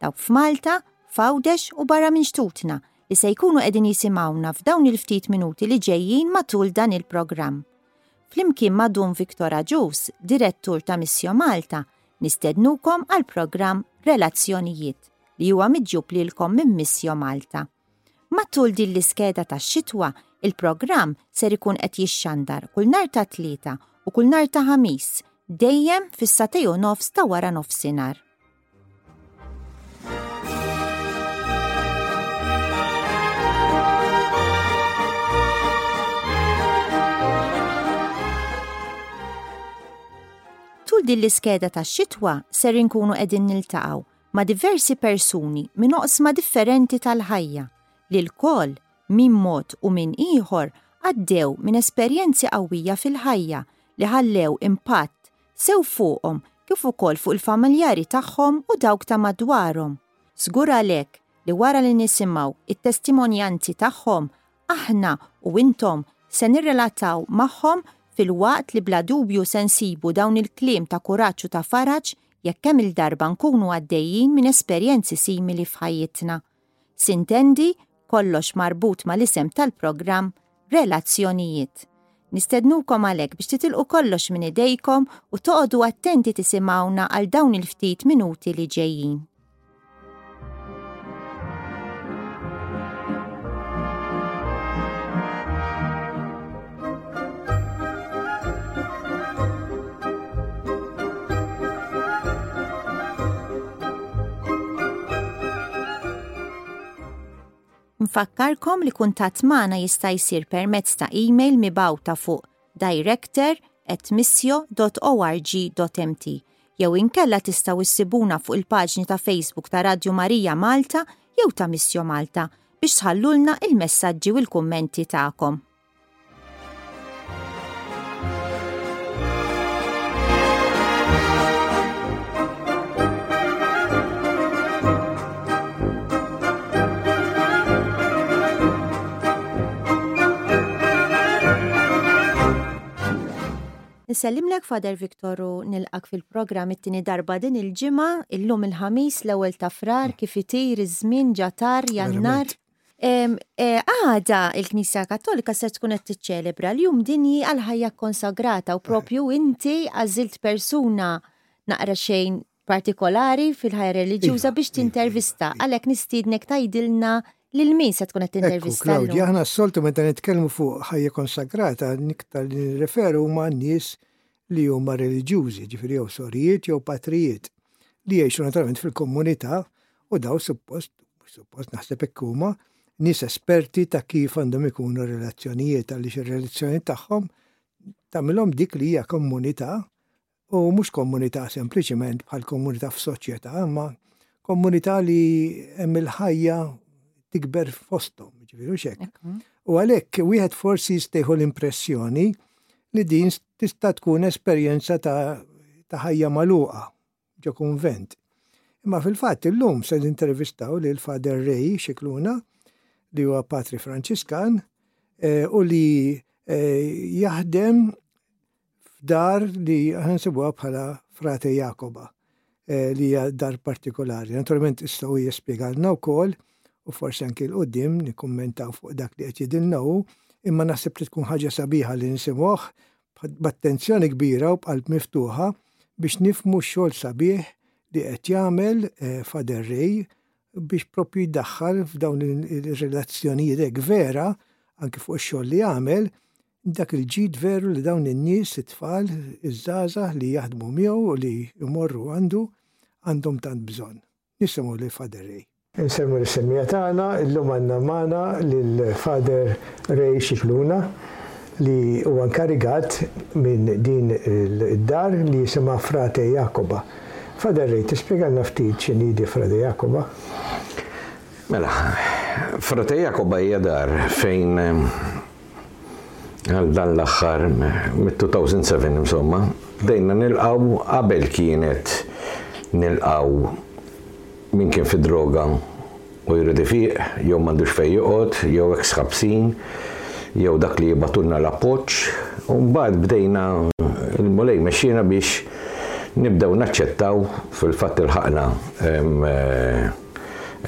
dawk f'Malta, f'Għawdex u barra minn xtutna li se jkunu qegħdin jisimgħuna f'dawn il-ftit minuti li ġejjin matul dan il-programm. Flimkien ma' Dun Viktor Aġus, direttur ta' Missio Malta, nistednukom għal programm Relazzjonijiet li huwa miġjub lilkom minn Missio Malta. Matul din l-iskeda ta' xitwa, il-programm ser ikun qed jixxandar kull nar ta' tlieta u kull nar ta' ħamis, dejjem fis-satej u nofs ta' wara nofsinhar. Tul din l-iskeda ta' xitwa ser inkunu qegħdin niltaqgħu ma' diversi persuni minn oqsma differenti tal-ħajja li l-koll min mod u min ieħor għaddew minn esperjenzi qawwija fil-ħajja li ħallew impatt sew fuqhom kif ukoll fuq il-familjari tagħhom u dawk ta' madwarhom. Żgur għalhekk li wara li nisimgħu it-testimonjanzi tagħhom, aħna u intom se nirrelataw magħhom filwaqt li bla dubju se nsibu dawn il-kliem ta' kuraġġ u ta' faraġ jekk kemm-il darba nkunu għaddejjin minn esperjenzi simili f'ħajjitna. Sintendi, kollox marbut mal-isem tal-programm Relazzjonijiet. Nistednukom għalhekk biex titilqu kollox minn idejkom u toqogħdu attenti tisimgħuna għal dawn il-ftit minuti li ġejjin. Nfakkarkom li kuntatt magħna jista' jsir permezz ta' email mibawta fuq director at missio.org.mt jew inkella tistaw issibuna fuq il-paġni ta' Facebook ta' Radio Marija Malta jew ta' Missio Malta biex tħallulna il-messagġi u l-kummenti ta'kom. Nsellimlek Fader Victor u nilqak fil-programm it-tieni darba din il-ġimgħa, illum il-ħamis l-ewwel ta' frar kif itir iż-żmien ġatar jannar. Għada il-Knisja Kattolika se tkun qed tiċċelebra l-jum dinji għal ħajja konsagrata u propju inti għażilt persuna naqra xejn partikolari fil-ħajja reliġjuża iva, biex iva, tintervista. Iva. Għalhekk nistiednek tgħidilna lil min se tkun qed tintervista. Klawdi, aħna s-soltu meta nitkellmu fuq ħajja konsagrata niktar li nirreferu ma' nies li huma reliġjużi, jiġifieri jew sorijiet jew patrijiet, li jgħixu naturalment fil-komunità u dawn suppost, mhux suppost naħseb hekk huma, nies esperti ta' kif għandhom ikunu r-relazzjonijiet għaliex ir-relazzjonijiet tagħhom tagħmilhom dik li hija komunità u mhux komunità sempliċiment bħal komunità f'soċjetà imma komunità li hemm il-ħajja tikber fosthom, ġifieri hekk. U għalhekk wieħed forsi jistejħu l-impressjoni li din tista' tkun esperjenza ta' ta' ħajja magħluqa ġo kunvent. Imma fil-fatt illum se nintervistaw lil Father Ray Scicluna li huwa Patri Franċiskan u li jaħdem f'dar li aħna nsibuha bħala Frate Jacoba. eh, li hija dar partikolari. Naturalment jistgħu jispjegalna wkoll u forsi anki l-qudiem nikkummentaw fuq dak li qed jidilna hu, imma naħseb li tkun ħaġa sabiħa li nsimuh b'attenzjoni kbira u b'qalb miftuħa biex nifmu x-xogħol sabiħ li qed jagħmel eh, Fader Ray biex propju jdaħħal f'dawn il-relazzjonijiet vera anki fuq ix-xogħol li jagħmel Dak il-ġid veru li dawn in-nies, it-tfal, iż-żgħażagħ li jaħdmu miegħu u li jmorru għandu, għandhom tant bżonn. Nisemgħu lil Father Ray. Insellmu lis-semmiegħa tagħna, illum għandna magħna lil Father Ray Scicluna li huwa nkarigat minn din id-dar li jisimha Frate Jacoba. Father Ray, tispjegalna ftit x'inhi di Frate Jacoba? Mela, Frate Jacoba hija dar fejn għal dan l-aħħar mit-2007 insomma, bdejna nilqgħu qabel kienet nilqgħu min kien fid-droga u jrid ifiq jew m'għandux fejn joqgħod jew eks-ħabsin jew dak li jibgħatulna l-appoġġ u mbagħad bdejna l-Mulej mexxiena biex nibdew naċċettaw fil-fatt ilħaqna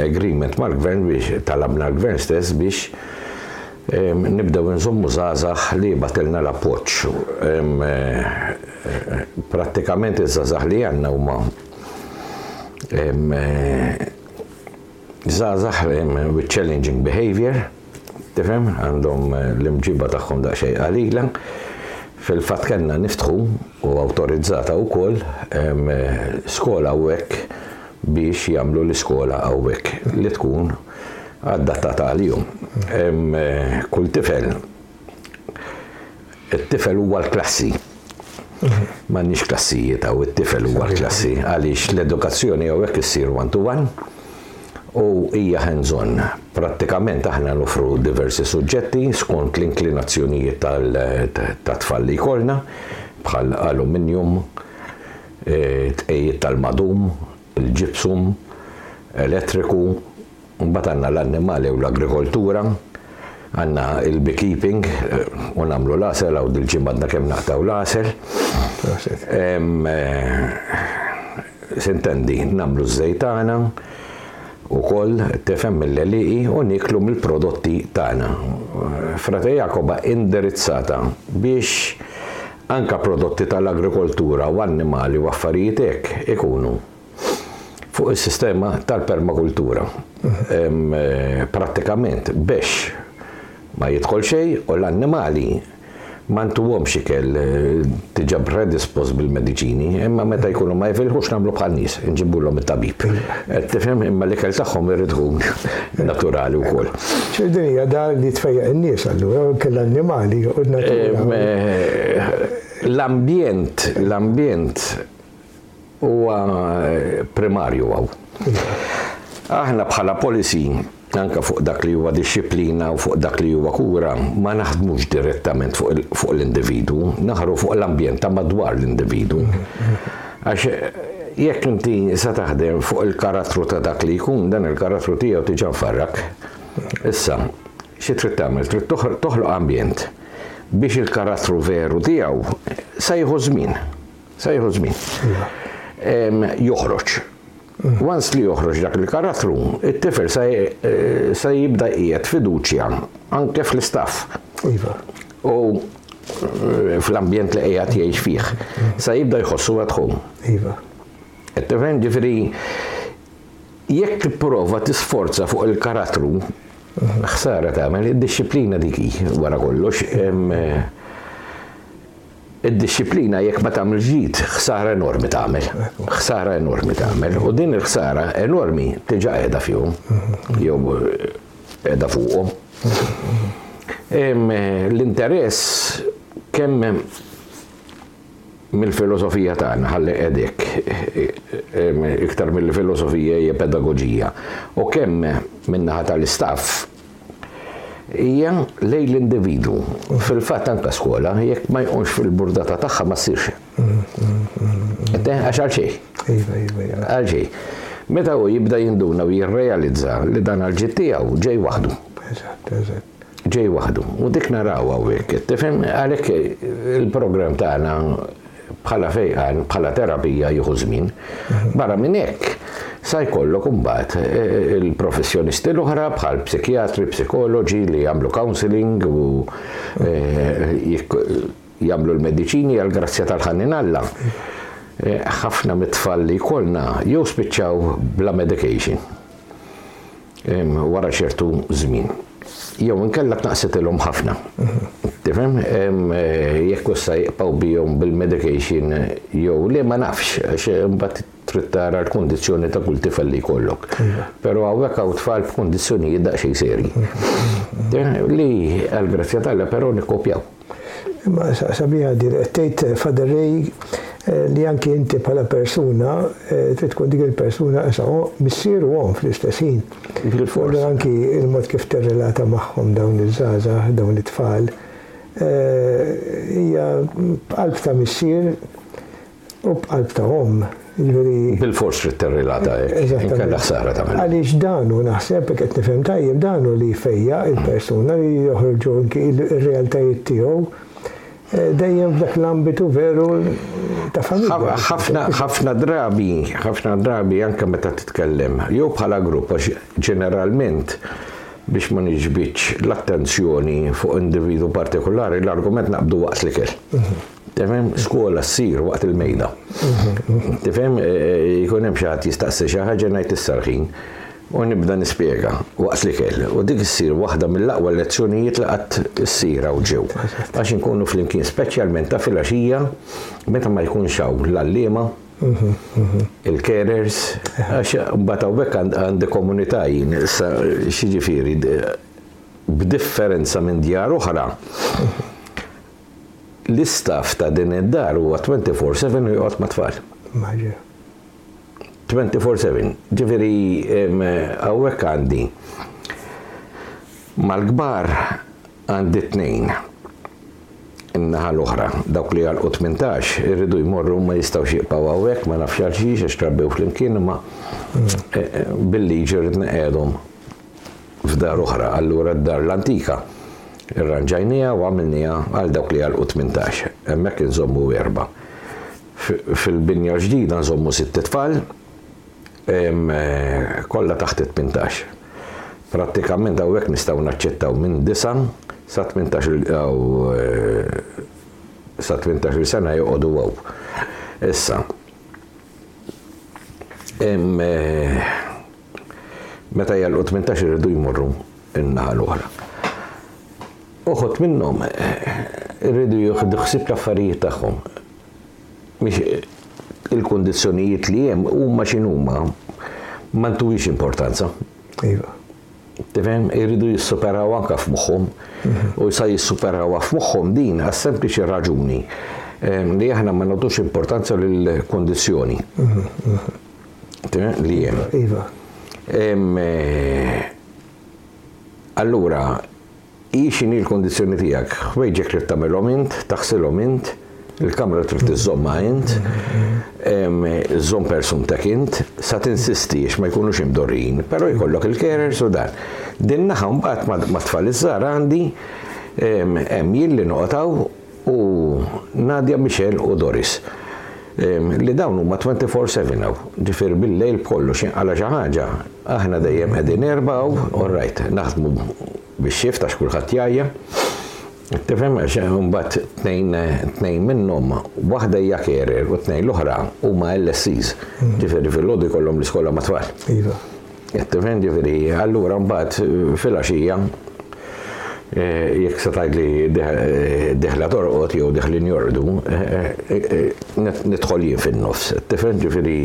agreement mal-Gvern biex talabna l-Gvern stess biex nibdew inżommu żgħażagħ li jibgħatilna l-appoġġ. Prattikament iż-żgħażagħ li għandna huma żgħażagħ with challenging behaviour. Tifhem? Għandhom l-imġiba tagħhom daqsxejn qalila. Fil-fatt kellna niftħu, u awtorizzata wkoll, skola hawnhekk biex jagħmlu l-iskola hawnhekk li tkun adattata għalihom. Kull tifel. It-tifel huwa l-klassi. M'għandniex klassijiet hawn, it-tifel huwa l-klassi għaliex l-edukazzjoni hawn hekk issir one to one u hija hands on. Prattikament aħna noffru diversi suġġetti skont l-inklinazzjonijiet tat-tfal li jkollna bħal aluminium, tqegħid tal-madum, il-gypsum, elettriku, Mbagħad għandna l-annimali u l-agrikoltura, għandna l-beekeeping u nagħmlu l-għasel hawn dil-ġimgħa għadna kemm naqtgħu l-għasel. Sintendi, nagħmlu ż-żejt tagħna wkoll tifhem mill-għelieqi u nieklu mill-prodotti tagħna. Frate Jacoba indirizzata biex anke prodotti tal-agrikoltura u annimali u affarijiet hekk ikunu. fuq is-sistema tal-permakultura. Prattikament b'hexx ma jidħol xejn u l-annimali ma ntuhomx ikel diġà predispost bil-mediċini, imma meta jkunu ma jifilħux nagħmlu bħan-nies, inġibulhom it-tabib. Qed tifhem? Imma l-ikel tagħhom irid ikun naturali wkoll. Ċe din hija dar li tfejjaq in-nies allura, anke l-annimali u n-natura. L-ambjent, l-ambjent Huwa primarju hawn. Aħna bħala policy, anke fuq dak li huwa dixxiplina u fuq dak li huwa kura, ma naħdmux direttament fuq l-individwu, naħdmu fuq l-ambjent ta' madwar l-individwu. Għax jekk inti se taħdem fuq il-karattru ta' dak li jkun, dan il-karattru tiegħu diġà mfarrak. Issa, xi trid tagħmel? Trid toħloq ambjent biex il-karattru veru tiegħu se jieħu żmien. Se jieħu żmien. Joħroġ. Once li joħroġ dak il-karattru, it-tifel se jibda qiegħed fiduċja anke fl-istaff. Iva. U eh, fl-ambjent li qiegħed jgħix fih. Se jibda jħossu at home. Iva. It-tifel ġifieri jekk tipprova tisforza fuq il-karattru, ħsara tagħmel id-disciplina diki wara kollox. Eh, Id-dixxiplina jekk ma tagħmilx ġid, ħsara enormi tagħmel. Ħsara enormi tagħmel. U din il-ħsara enormi diġà qiegħda fihom jew qiegħda fuqhom. L-interess kemm mill-filosofija tagħna, ħalli qegħed hekk, iktar milli filosofija hija pedagoġija, u kemm min-naħa tal-istaff, hija lejn l-individwu. Fil-fatt anke skola jekk ma jqumx fil-burdata tagħha ma ssirx. Qed għax għal xejn. Iva, iva, iva. Għal xejn. Meta hu jibda jinduna u jirrealizza li dan għal ġid tiegħu ġej waħdu. Eżatt, eżatt. Ġej waħdu. U dik naraw hawnhekk, tifhem? Għalhekk il-programm tagħna bħala fejqan, bħala terapija jieħu żmien. Barra minn hekk, sa jkollok imbagħad eh, il-professjonisti l-oħra bħal psikjatri, psikoloġi li jagħmlu counseling u eh, jagħmlu l-mediċini għal grazzja tal-ħannin Alla. Eh, ħafna mit-tfal li jkollna jew spiċċaw bla medication. wara ċertu żmien. Jew inkella tnaqqsitilhom ħafna. Tifhem? Jekk u issa jibqgħu bihom bil-medication jew le ma nafx, għax imbagħad trid tara l-kundizzjoni ta' kull tifel li jkollok. Però hawnhekk hawn tfal b'kundizzjonijiet daqsxejn serji. Li għall-grazzja t'Alla però nikkopjaw. Imma sabiħa di li qed tgħid Father Ray li anki inti bħala persuna trid tkun dik il-persuna issa missier u omm fl-istess ħin. Forsi anki il-mod kif tirrelata magħhom dawn iż-żgħażagħ, dawn it-tfal hija b'qalb ta' missier U b'qalb ta' omm, jiġifieri. Bilfors trid tirrilata hekk. Eżattament. Inkella ħsara tagħmel. Għaliex dan hu naħseb, jekk qed nifhem tajjeb, dan hu li jfejjaq il-persuna li joħorġu anki r-realtajiet tiegħu dejjem f'dak l-ambitu veru ta' familja. Ħafna ħafna drabi, ħafna drabi anke meta titkellem jew bħala grupp għax ġeneralment biex ma niġbidx l-attenzjoni fuq individwu partikolari l-argument naqbdu waqt l-ikel. Tifhem? Skola ssir waqt il-mejda. Tifhem? Jkun hemm xi ħadd jistaqsi xi ħaġa ngħid is-sarħin u nibda nispjega waqt l-ikel u dik issir waħda mill-aqwa lezzjonijiet li qatt issir hawn ġew għax inkunu flimkien speċjalment ta' filgħaxija meta ma jkunx hawn l-għalliema il-carers, għax mbagħad hawnhekk għandi komunità jien, issa x'jiġifieri b'differenza minn djar oħra, L-istaff ta' din id-dar huwa twenty four seven u joqgħod mat-tfal. Immaġina. Twenty four seven. Ġifieri hawnhekk għandi mal-kbar għandi tnejn in-naħa l-oħra. Dawk li jagħlqu tmintax iridu jmorru ma jistgħux jibqgħu hawnhekk ma nafx għalxiex għax trabbew flimkien imma bil-liġi rrid neqegħedhom f'dar oħra, allura d-dar l-antika rranġajnieha u għamilnieha għal dawk li jagħlqu tmintax, hemmhekk inżommu erba'. Fil-binja l-ġdida nżommu sitt itfal, kollha taħt it-tmintax. Prattikament hawnhekk nistgħu naċċettaw minn disa' sa tmintax sa tmintax-il sena joqogħdu hawn. Issa, Meta jgħalqu tmintax iridu jmorru n-naħa l-oħra. Uħud minnhom iridu jieħdu ħsieb l-affarijiet tagħhom. Mhix il-kundizzjonijiet li hemm huma x'inhuma ma ntuwix importanza. Iva. Tifhem, iridu jissuperaw anke f'moħħhom mhm. u sa jissuperaw f'moħħhom din għas sempliċi raġuni ehm, li aħna ma nagħtux importanza lill-kondizzjoni. Mhm, mhm. Li hemm. Iva. Allura, hi x'inhi l-kondizzjoni tiegħek? Ħwejġek trid tagħmilhom int, taħsilhom int, il-kamra trid tiżżommha int, żżomm persuntek int, sa tinsisti għax ma jkunux imdorrijin, però jkollok il-carers u dan. Din naħa mbagħad mat-tfal iż-żgħar għandi hemm jien li noqgħod hawn, u Nadia, Michelle u Doris, li dawn huma twenty four seven hawn, ġifieri bil-lejl b'kollox jinqala' xi ħaġa, aħna dejjem qegħdin erbgħa hawn, orrajt, naħdmu bix-xift għax kulħadd jgħajja, tifhem, għax imbagħad tnejn tnejn minnhom, waħda hija carer u t-tnejn l-oħra huma LSEs, ġifieri filgħodu jkollhom l-iskola mat-tfal. Iva. Qed tifhem ġifieri? Allura mbagħad filgħaxija jekk se tgħidli deħla torqod jew deħlin jorqdu, nidħol jien fin-nofs. Qed tifhem ġifieri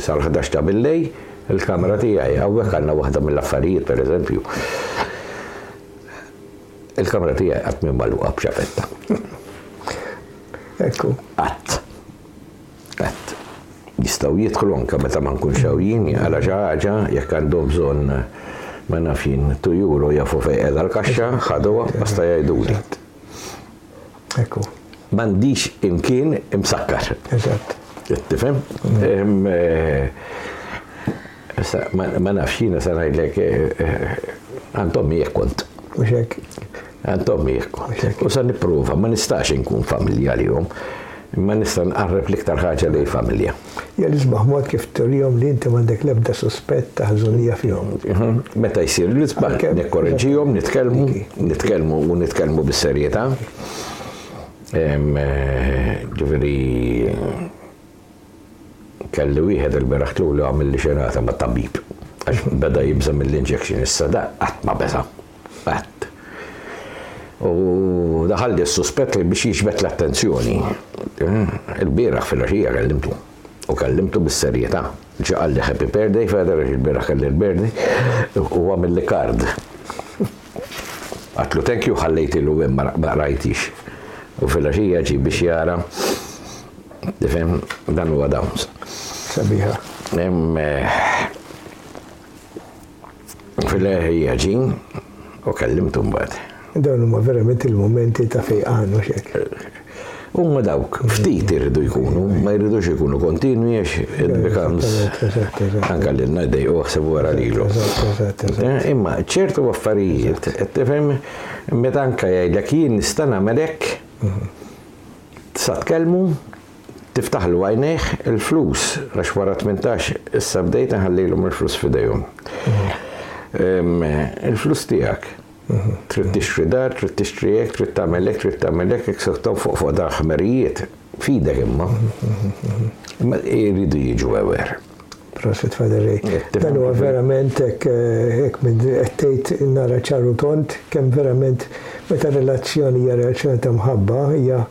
sal-ħdax ta' billejl il-kamra tiegħi, hawnhekk għandna waħda mill-affarijiet pereżempju, il-kamra tiegħi qatt mhi magħluqa b'ċavetta. Qatt. Qatt. Jistgħu jidħlu anke meta ma nkunx hawn jien, jaqra xi ħaġa, jekk għandhom bżonn, ma nafx jien, two euro jafu fejn qiegħda l-kaxxa, ħaduha, basta jgħiduli. Ekku. M'għandix imkien imsakkar. Eżatt. Qed tifhem? Issa, ma nafx, jiena se ngħidlek, għand ommi jekk kont. Mhux hekk? Għand ommi jekk kont. U se nipprova, ma nistax inkun familja għalihom, imma nista' nqarreb l-iktar ħaġa lejn familja. Hija l-isbaħ mod kif turihom li inti m'għandek l-ebda suspett ta' ħżunija fihom. Meta jsir l-iżball, nikkoreġihom, nitkellmu, nitkellmu u nitkellmu bis-serjetà. Ġifieri, Kelli wieħed ilbieraħ tlu li għamilli xenata mat-tabib għax beda jibża' mill-injection issa da qatt ma beza'. Qatt. U daħalli s-suspett li biex jiġbed l-attenzjoni. Ilbieraħ filgħaxija kellimtu. U kellimtu bis-serjetà. Ġa qalli happy birthday father għax ilbieraħ kelli l-birthday u għamilli card. Għadtlu thank you ħallejtilu hemm ma qrajtix. U filgħaxija ġie biex jara tifhem dan huwa dawns. Sabiħa. Eh, filgħaxija ġie u kellimtu mbagħad. Dawn huma verament il-momenti ta' fejqan u xek. Huma dawk, ftit irridu jkunu, ma jridux ikunu kontinwi għax it becomes anka lilna jdej u ħsebu wara lilu. Eh, imma ċertu affarijiet, tifhem, meta anka jgħidlek jien nista' nagħmel hekk, sa tkellmu, tiftaħlu għajnejh il-flus, għax wara 18 issa bdejt nħallilhom il-flus f'idejhom. Il-flus tiegħek. Trid tixtri dar, trid tixtri hekk, trid tagħmel hekk, trid tagħmel hekk, hekk se tonfoq fuq dawn il-ħmerijiet. F'idek imma. Imma jridu jiġu aware. Prosit Faderi. Dan huwa verament hekk hekk minn qed tgħid nara ċaru tont kemm verament meta relazzjoni hija relazzjoni ta' mħabba hija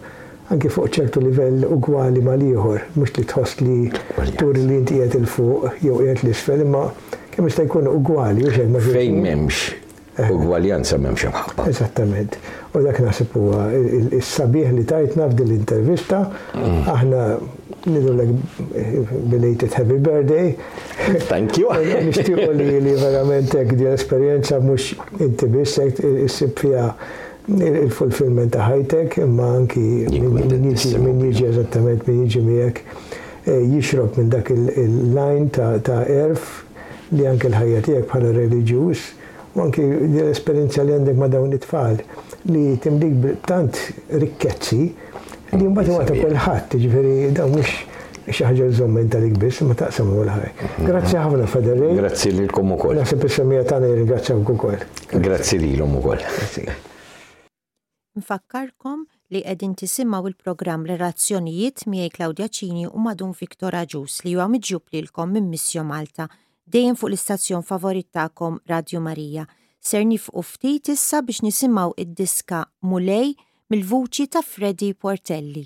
anki fuq ċertu livell ugwali mal-ieħor, mhux li tħoss li turi li inti qiegħed 'il fuq jew qiegħed 'l isfel, imma kemm jista' jkun ugwali, mhux hekk ma Fejn m'hemmx Ugwaljanza m'hemmx imħabba. Eżattament. U dak naħseb huwa is-sabiħ li tajtna f'din l-intervista. Aħna nidulek belated happy birthday. Thank you. Nixtiequ li verament hekk di l-esperjenza mhux inti biss issib fiha il-fulfillment ta' ħajtek imma anki min jiġi eżattament min jiġi miegħek eh, jixrob minn dak il-lajn ta' erf li anke l-ħajja tiegħek bħala reliġjuż u anke din l-esperjenza li għandek ma' dawn it-tfal li timlik b'tant rikkezzi li mbagħad tibgħatha kulħadd, jiġifieri dawn mhux xi ħaġa li żomm int għalik biss, ma taqsam u l-ħaj. Grazzi ħafna Father Ray. Grazzi lilkom ukoll. Naħseb is-semija tagħna jirringrazzjawk ukoll. Grazzi lilhom ukoll. Nfakkarkom li qegħdin tisimgħu l-programm Relazzjonijiet miegħi Claudia Cini u madun Victor Aġus li huwa miġjub lilkom minn Missio Malta dejjem fuq l-istazzjon favorit tagħkom Radio Marija. Ser nifqu ftit issa biex nisimgħu id-diska Mulej mill-vuċi ta' Freddy Portelli.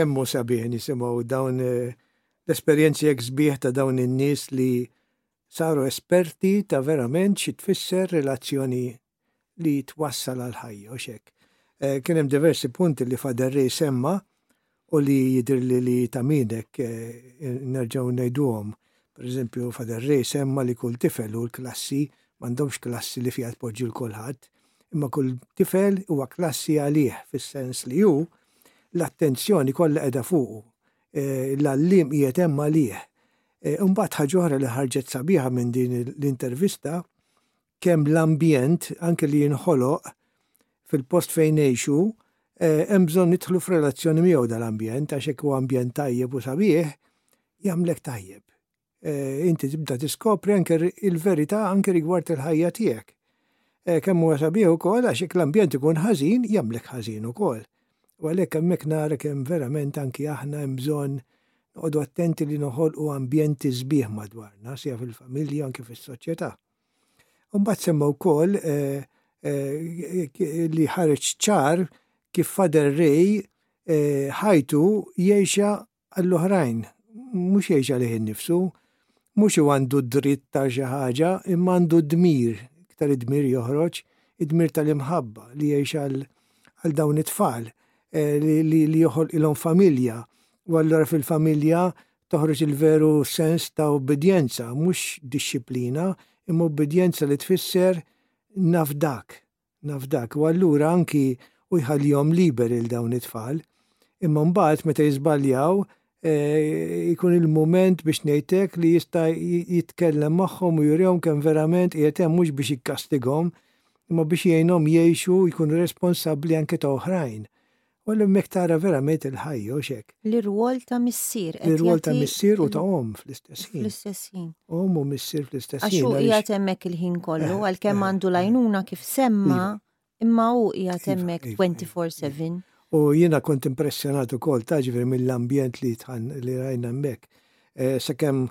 kemmu sabiħ nisimaw dawn eh, l-esperienzi ek sbieħ ta' dawn in-nies li saru esperti ta' verament xi tfisser relazzjoni li twassal għall-ħajja, hux hekk? Kien hemm diversi punti li Father Ray semma u li jidhirli li ta' min hekk nerġgħu ngħiduhom. Pereżempju, Father Ray semma li kull tifel hu l-klassi, m'għandhomx klassi li fiha tpoġġi l kulħadd, imma kull tifel huwa klassi għalih fis-sens li hu l-attenzjoni kollha qiegħda fuqu. E, l-għallim qiegħed hemm għalih. E, imbagħad ħaġa oħra li ħarġet sabiħa minn din l-intervista kemm l-ambjent anke li jinħoloq fil-post fejn ngħixu hemm bżonn nidħlu f'relazzjoni miegħu dal-ambjent għax jekk huwa ambjent tajjeb u sabiħ jagħmlek tajjeb. Eh, inti tibda tiskopri anke il-verità anke rigward il-ħajja tiegħek. Eh, kemm huwa sabiħ ukoll għax jekk l-ambjent ikun ħażin jagħmlek ħażin ukoll. U għalhekk hemmhekk nara kemm verament anki aħna hemm bżonn noqogħdu attenti li noħolqu ambjenti sbieħ madwarna, sija fil-familja anke fis-soċjetà. Mbagħad semma wkoll li ħareġ ċar kif Father Ray ħajtu jgħixha għall-oħrajn, mhux jgħixha lih innifsu. Mhux hu għandu d-dritt ta' xi ħaġa, imma għandu d-dmir, iktar id-dmir joħroġ, id-dmir tal-imħabba li jgħix għal dawn it-tfal li joħolqilhom familja. U allura fil-familja toħroġ il-veru sens ta' ubbidjenza, mhux dixxiplina, imma ubbidjenza li tfisser nafdak, nafdak. U allura anki u jħallihom liberi lil dawn it-tfal. Imma mbagħad meta jiżbaljaw eh, ikun il-mument biex ngħidlek li jista' jitkellem magħhom u jurihom kemm verament qiegħed hemm mhux biex jikkastigom, imma biex jgħinhom jgħixu jkunu responsabbli anke ta' oħrajn. U l-immek tara verament il-ħajja, u xek. L-irwol ta' missier. L-irwol ta' missier u ta' om fl-istess ħin. Fl-istess ħin. Om u missier fl-istess ħin. Għaxu hija temmek il-ħin kollu, eh, għal kemm eh, għandu eh. lajnuna kif semma, iva. imma hu hija temmek 24-7. U jiena kont impressjonat ukoll taġver mill-ambjent li tħan li rajna hemmhekk. Sakemm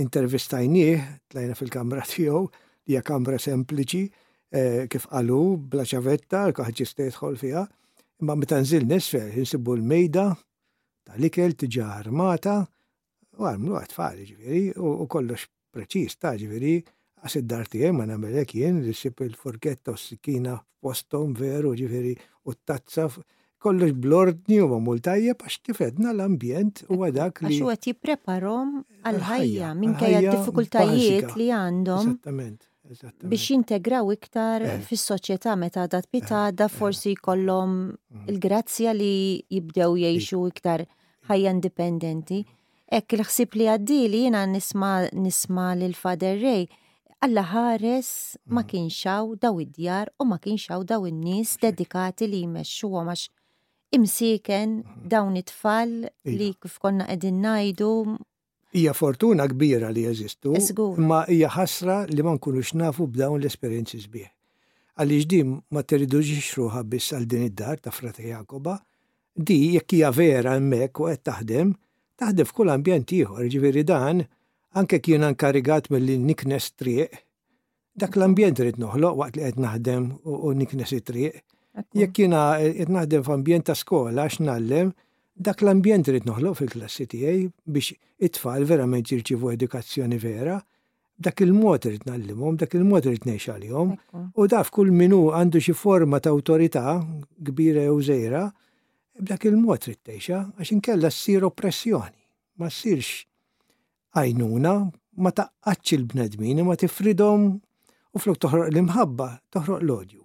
Intervistajnieh, tlajna fil-kamra tiegħu, li hija kamra sempliċi, eh, kif qalu, bla ċavetta, l-kaħġ jista' jidħol fiha. Imma meta nżil nisfel, insibu l-mejda tal-ikel tiġa armata, u għamlu għatfali ġifieri, u kollox preċiż ta' ġifieri, Għax id-dar tiegħi ma nagħmel hekk jien, li ssib il-furketta u s-sikkina f'posthom veru, ġifieri, u t-tazza, kollox bl-ordni u magħmul tajjeb għax kif għedna l-ambjent huwa dak li. Għax hu qed jippreparhom għall-ħajja minkejja d-diffikultajiet li għandhom. Eżattament. Biex jintegraw iktar eh. fis-soċjetà meta għadha tbit għadha forsi jkollhom mm. il-grazzja li jibdew jgħixu iktar ħajja indipendenti. Mm. Hekk il-ħsieb li għaddieli jiena nisma' nisma' lil Father Ray Alla ħares ma mm. kienx hawn daw id-djar u ma kienx hawn daw in-nies dedikati li jmexxuhom għax imsiken mm. dawn it-tfal li kif konna qegħdin ngħidu hija fortuna kbira li jeżistu, imma hija ħasra li ma nkunux nafu b'dawn l-esperjenzi sbieħ. Għaliex din ma teridux ruħa biss għal din id-dar ta' Frate Jakoba, Di, jekk hija vera hemmhekk u qed taħdem, taħdem f'kull ambjent ieħor, jiġifieri dan, anke jekk jiena nkarigat milli niknes triq, dak l-ambjent irid noħloq waqt li qed naħdem u niknes it-triq. Jekk jiena qed naħdem f'ambjent ta' skola għax ngħallem, dak l-ambjent irid noħloq fil-klassi tiegħi biex it-tfal verament jirċievu edukazzjoni vera, Dak il-mod irid nallimhom, dak il-mod irid ngħix għalihom. U daf kull minu għandu xi forma ta' awtorità kbira jew żejra, b'dak il-mod irid tgħixha għax inkella ssir oppressjoni. Ma ssirx għajnuna, ma taqqatx il-bnedmin, ma tifridhom u flok toħroq l-imħabba, toħroq l-odju.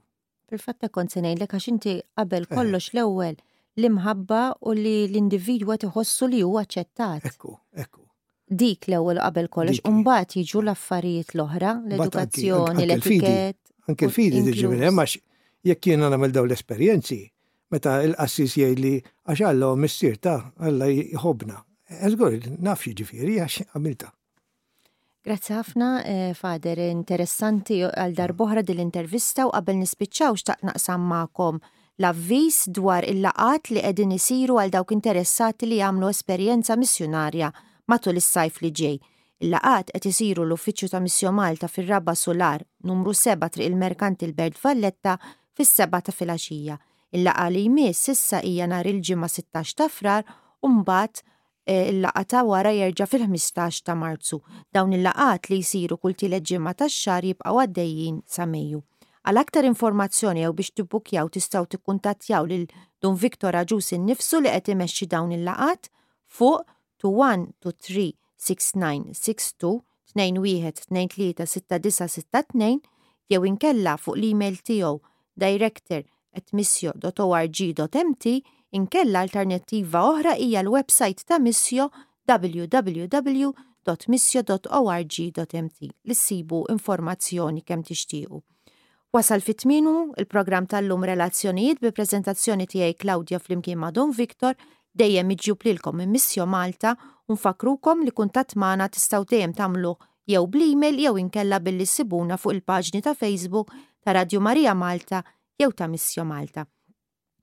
Fil-fatt kont se ngħidlek għax inti qabel eh. kollox l-ewwel l-imħabba u li l-individwa tiħossu li huwa aċċettat. Ekku, ekku. Dik l-ewwel qabel kollox, mbagħad jiġu l-affarijiet l-oħra, l-edukazzjoni, l-etiket. Anke l-fidi diġi minn hemm għax jekk jiena nagħmel dawn l-esperjenzi, meta l-qassis jgħid li għax Alla missier ta' Alla jħobna. Eżgur, naf jiġifieri għax għamilta. Grazzi ħafna, eh, Fader, interessanti għal darboħra din l-intervista u qabel nispiċċaw xtaqt naqsam ma'kom l-avviż dwar il-laqat li qegħdin isiru għal dawk interessati li jagħmlu esperjenza missjunarja matul is-sajf li ġej. Il-laqat qed isiru l-Uffiċċju ta' Missjon Malta fir-Raba Solar, numru 7 Triq il-Merkanti l-Belt Valletta fis-7 ta' filgħaxija. Il-laqa li jmiss issa hija nhar il-ġimgħa 16 ta' frar u mbagħad Eh, il-laqgħa ta' wara jerġa' fil-15 ta' Marzu. Dawn il-laqgħat li jsiru kull tielet ġimgħa tax-xahar jibqgħu għaddejjin sa Mejju. Għal aktar informazzjoni jew biex tibbukjaw tistgħu tikkuntattjaw lil Dun Victor Aġus innifsu li qed imexxi dawn il-laqgħat fuq 21236962 2123696 jew inkella fuq l-email tiegħu director at missio.org.mt inkella alternattiva oħra hija l-website ta' Missio www.missio.org.mt li ssibu informazzjoni kemm tixtiequ. Wasal fi tmiemu il-programm tal-lum Relazzjonijiet bi preżentazzjoni tiegħi Claudia flimkien ma' Don Victor dejjem iġjub lilkom minn Missio Malta u nfakkrukom li kuntatt magħna tistgħu dejjem tagħmluh jew bl-email jew inkella billi ssibuna fuq il-paġni ta' Facebook ta' Radju Marija Malta jew ta' Missio Malta.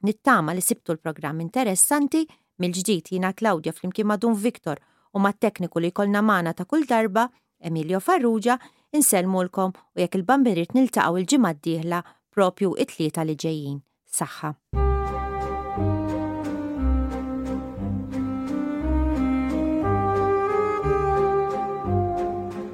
Nittama li sibtu l-programm interessanti, mill-ġdid jina Claudia flimkien ma' Dun Victor u ma' tekniku li jkollna magħna ta' kull darba, Emilio Farrugia, insellmulkom u jekk il-Bambin Ried niltaqgħu l-ġimgħa d-dieħla propju it-tlieta li ġejjin. Saħħa.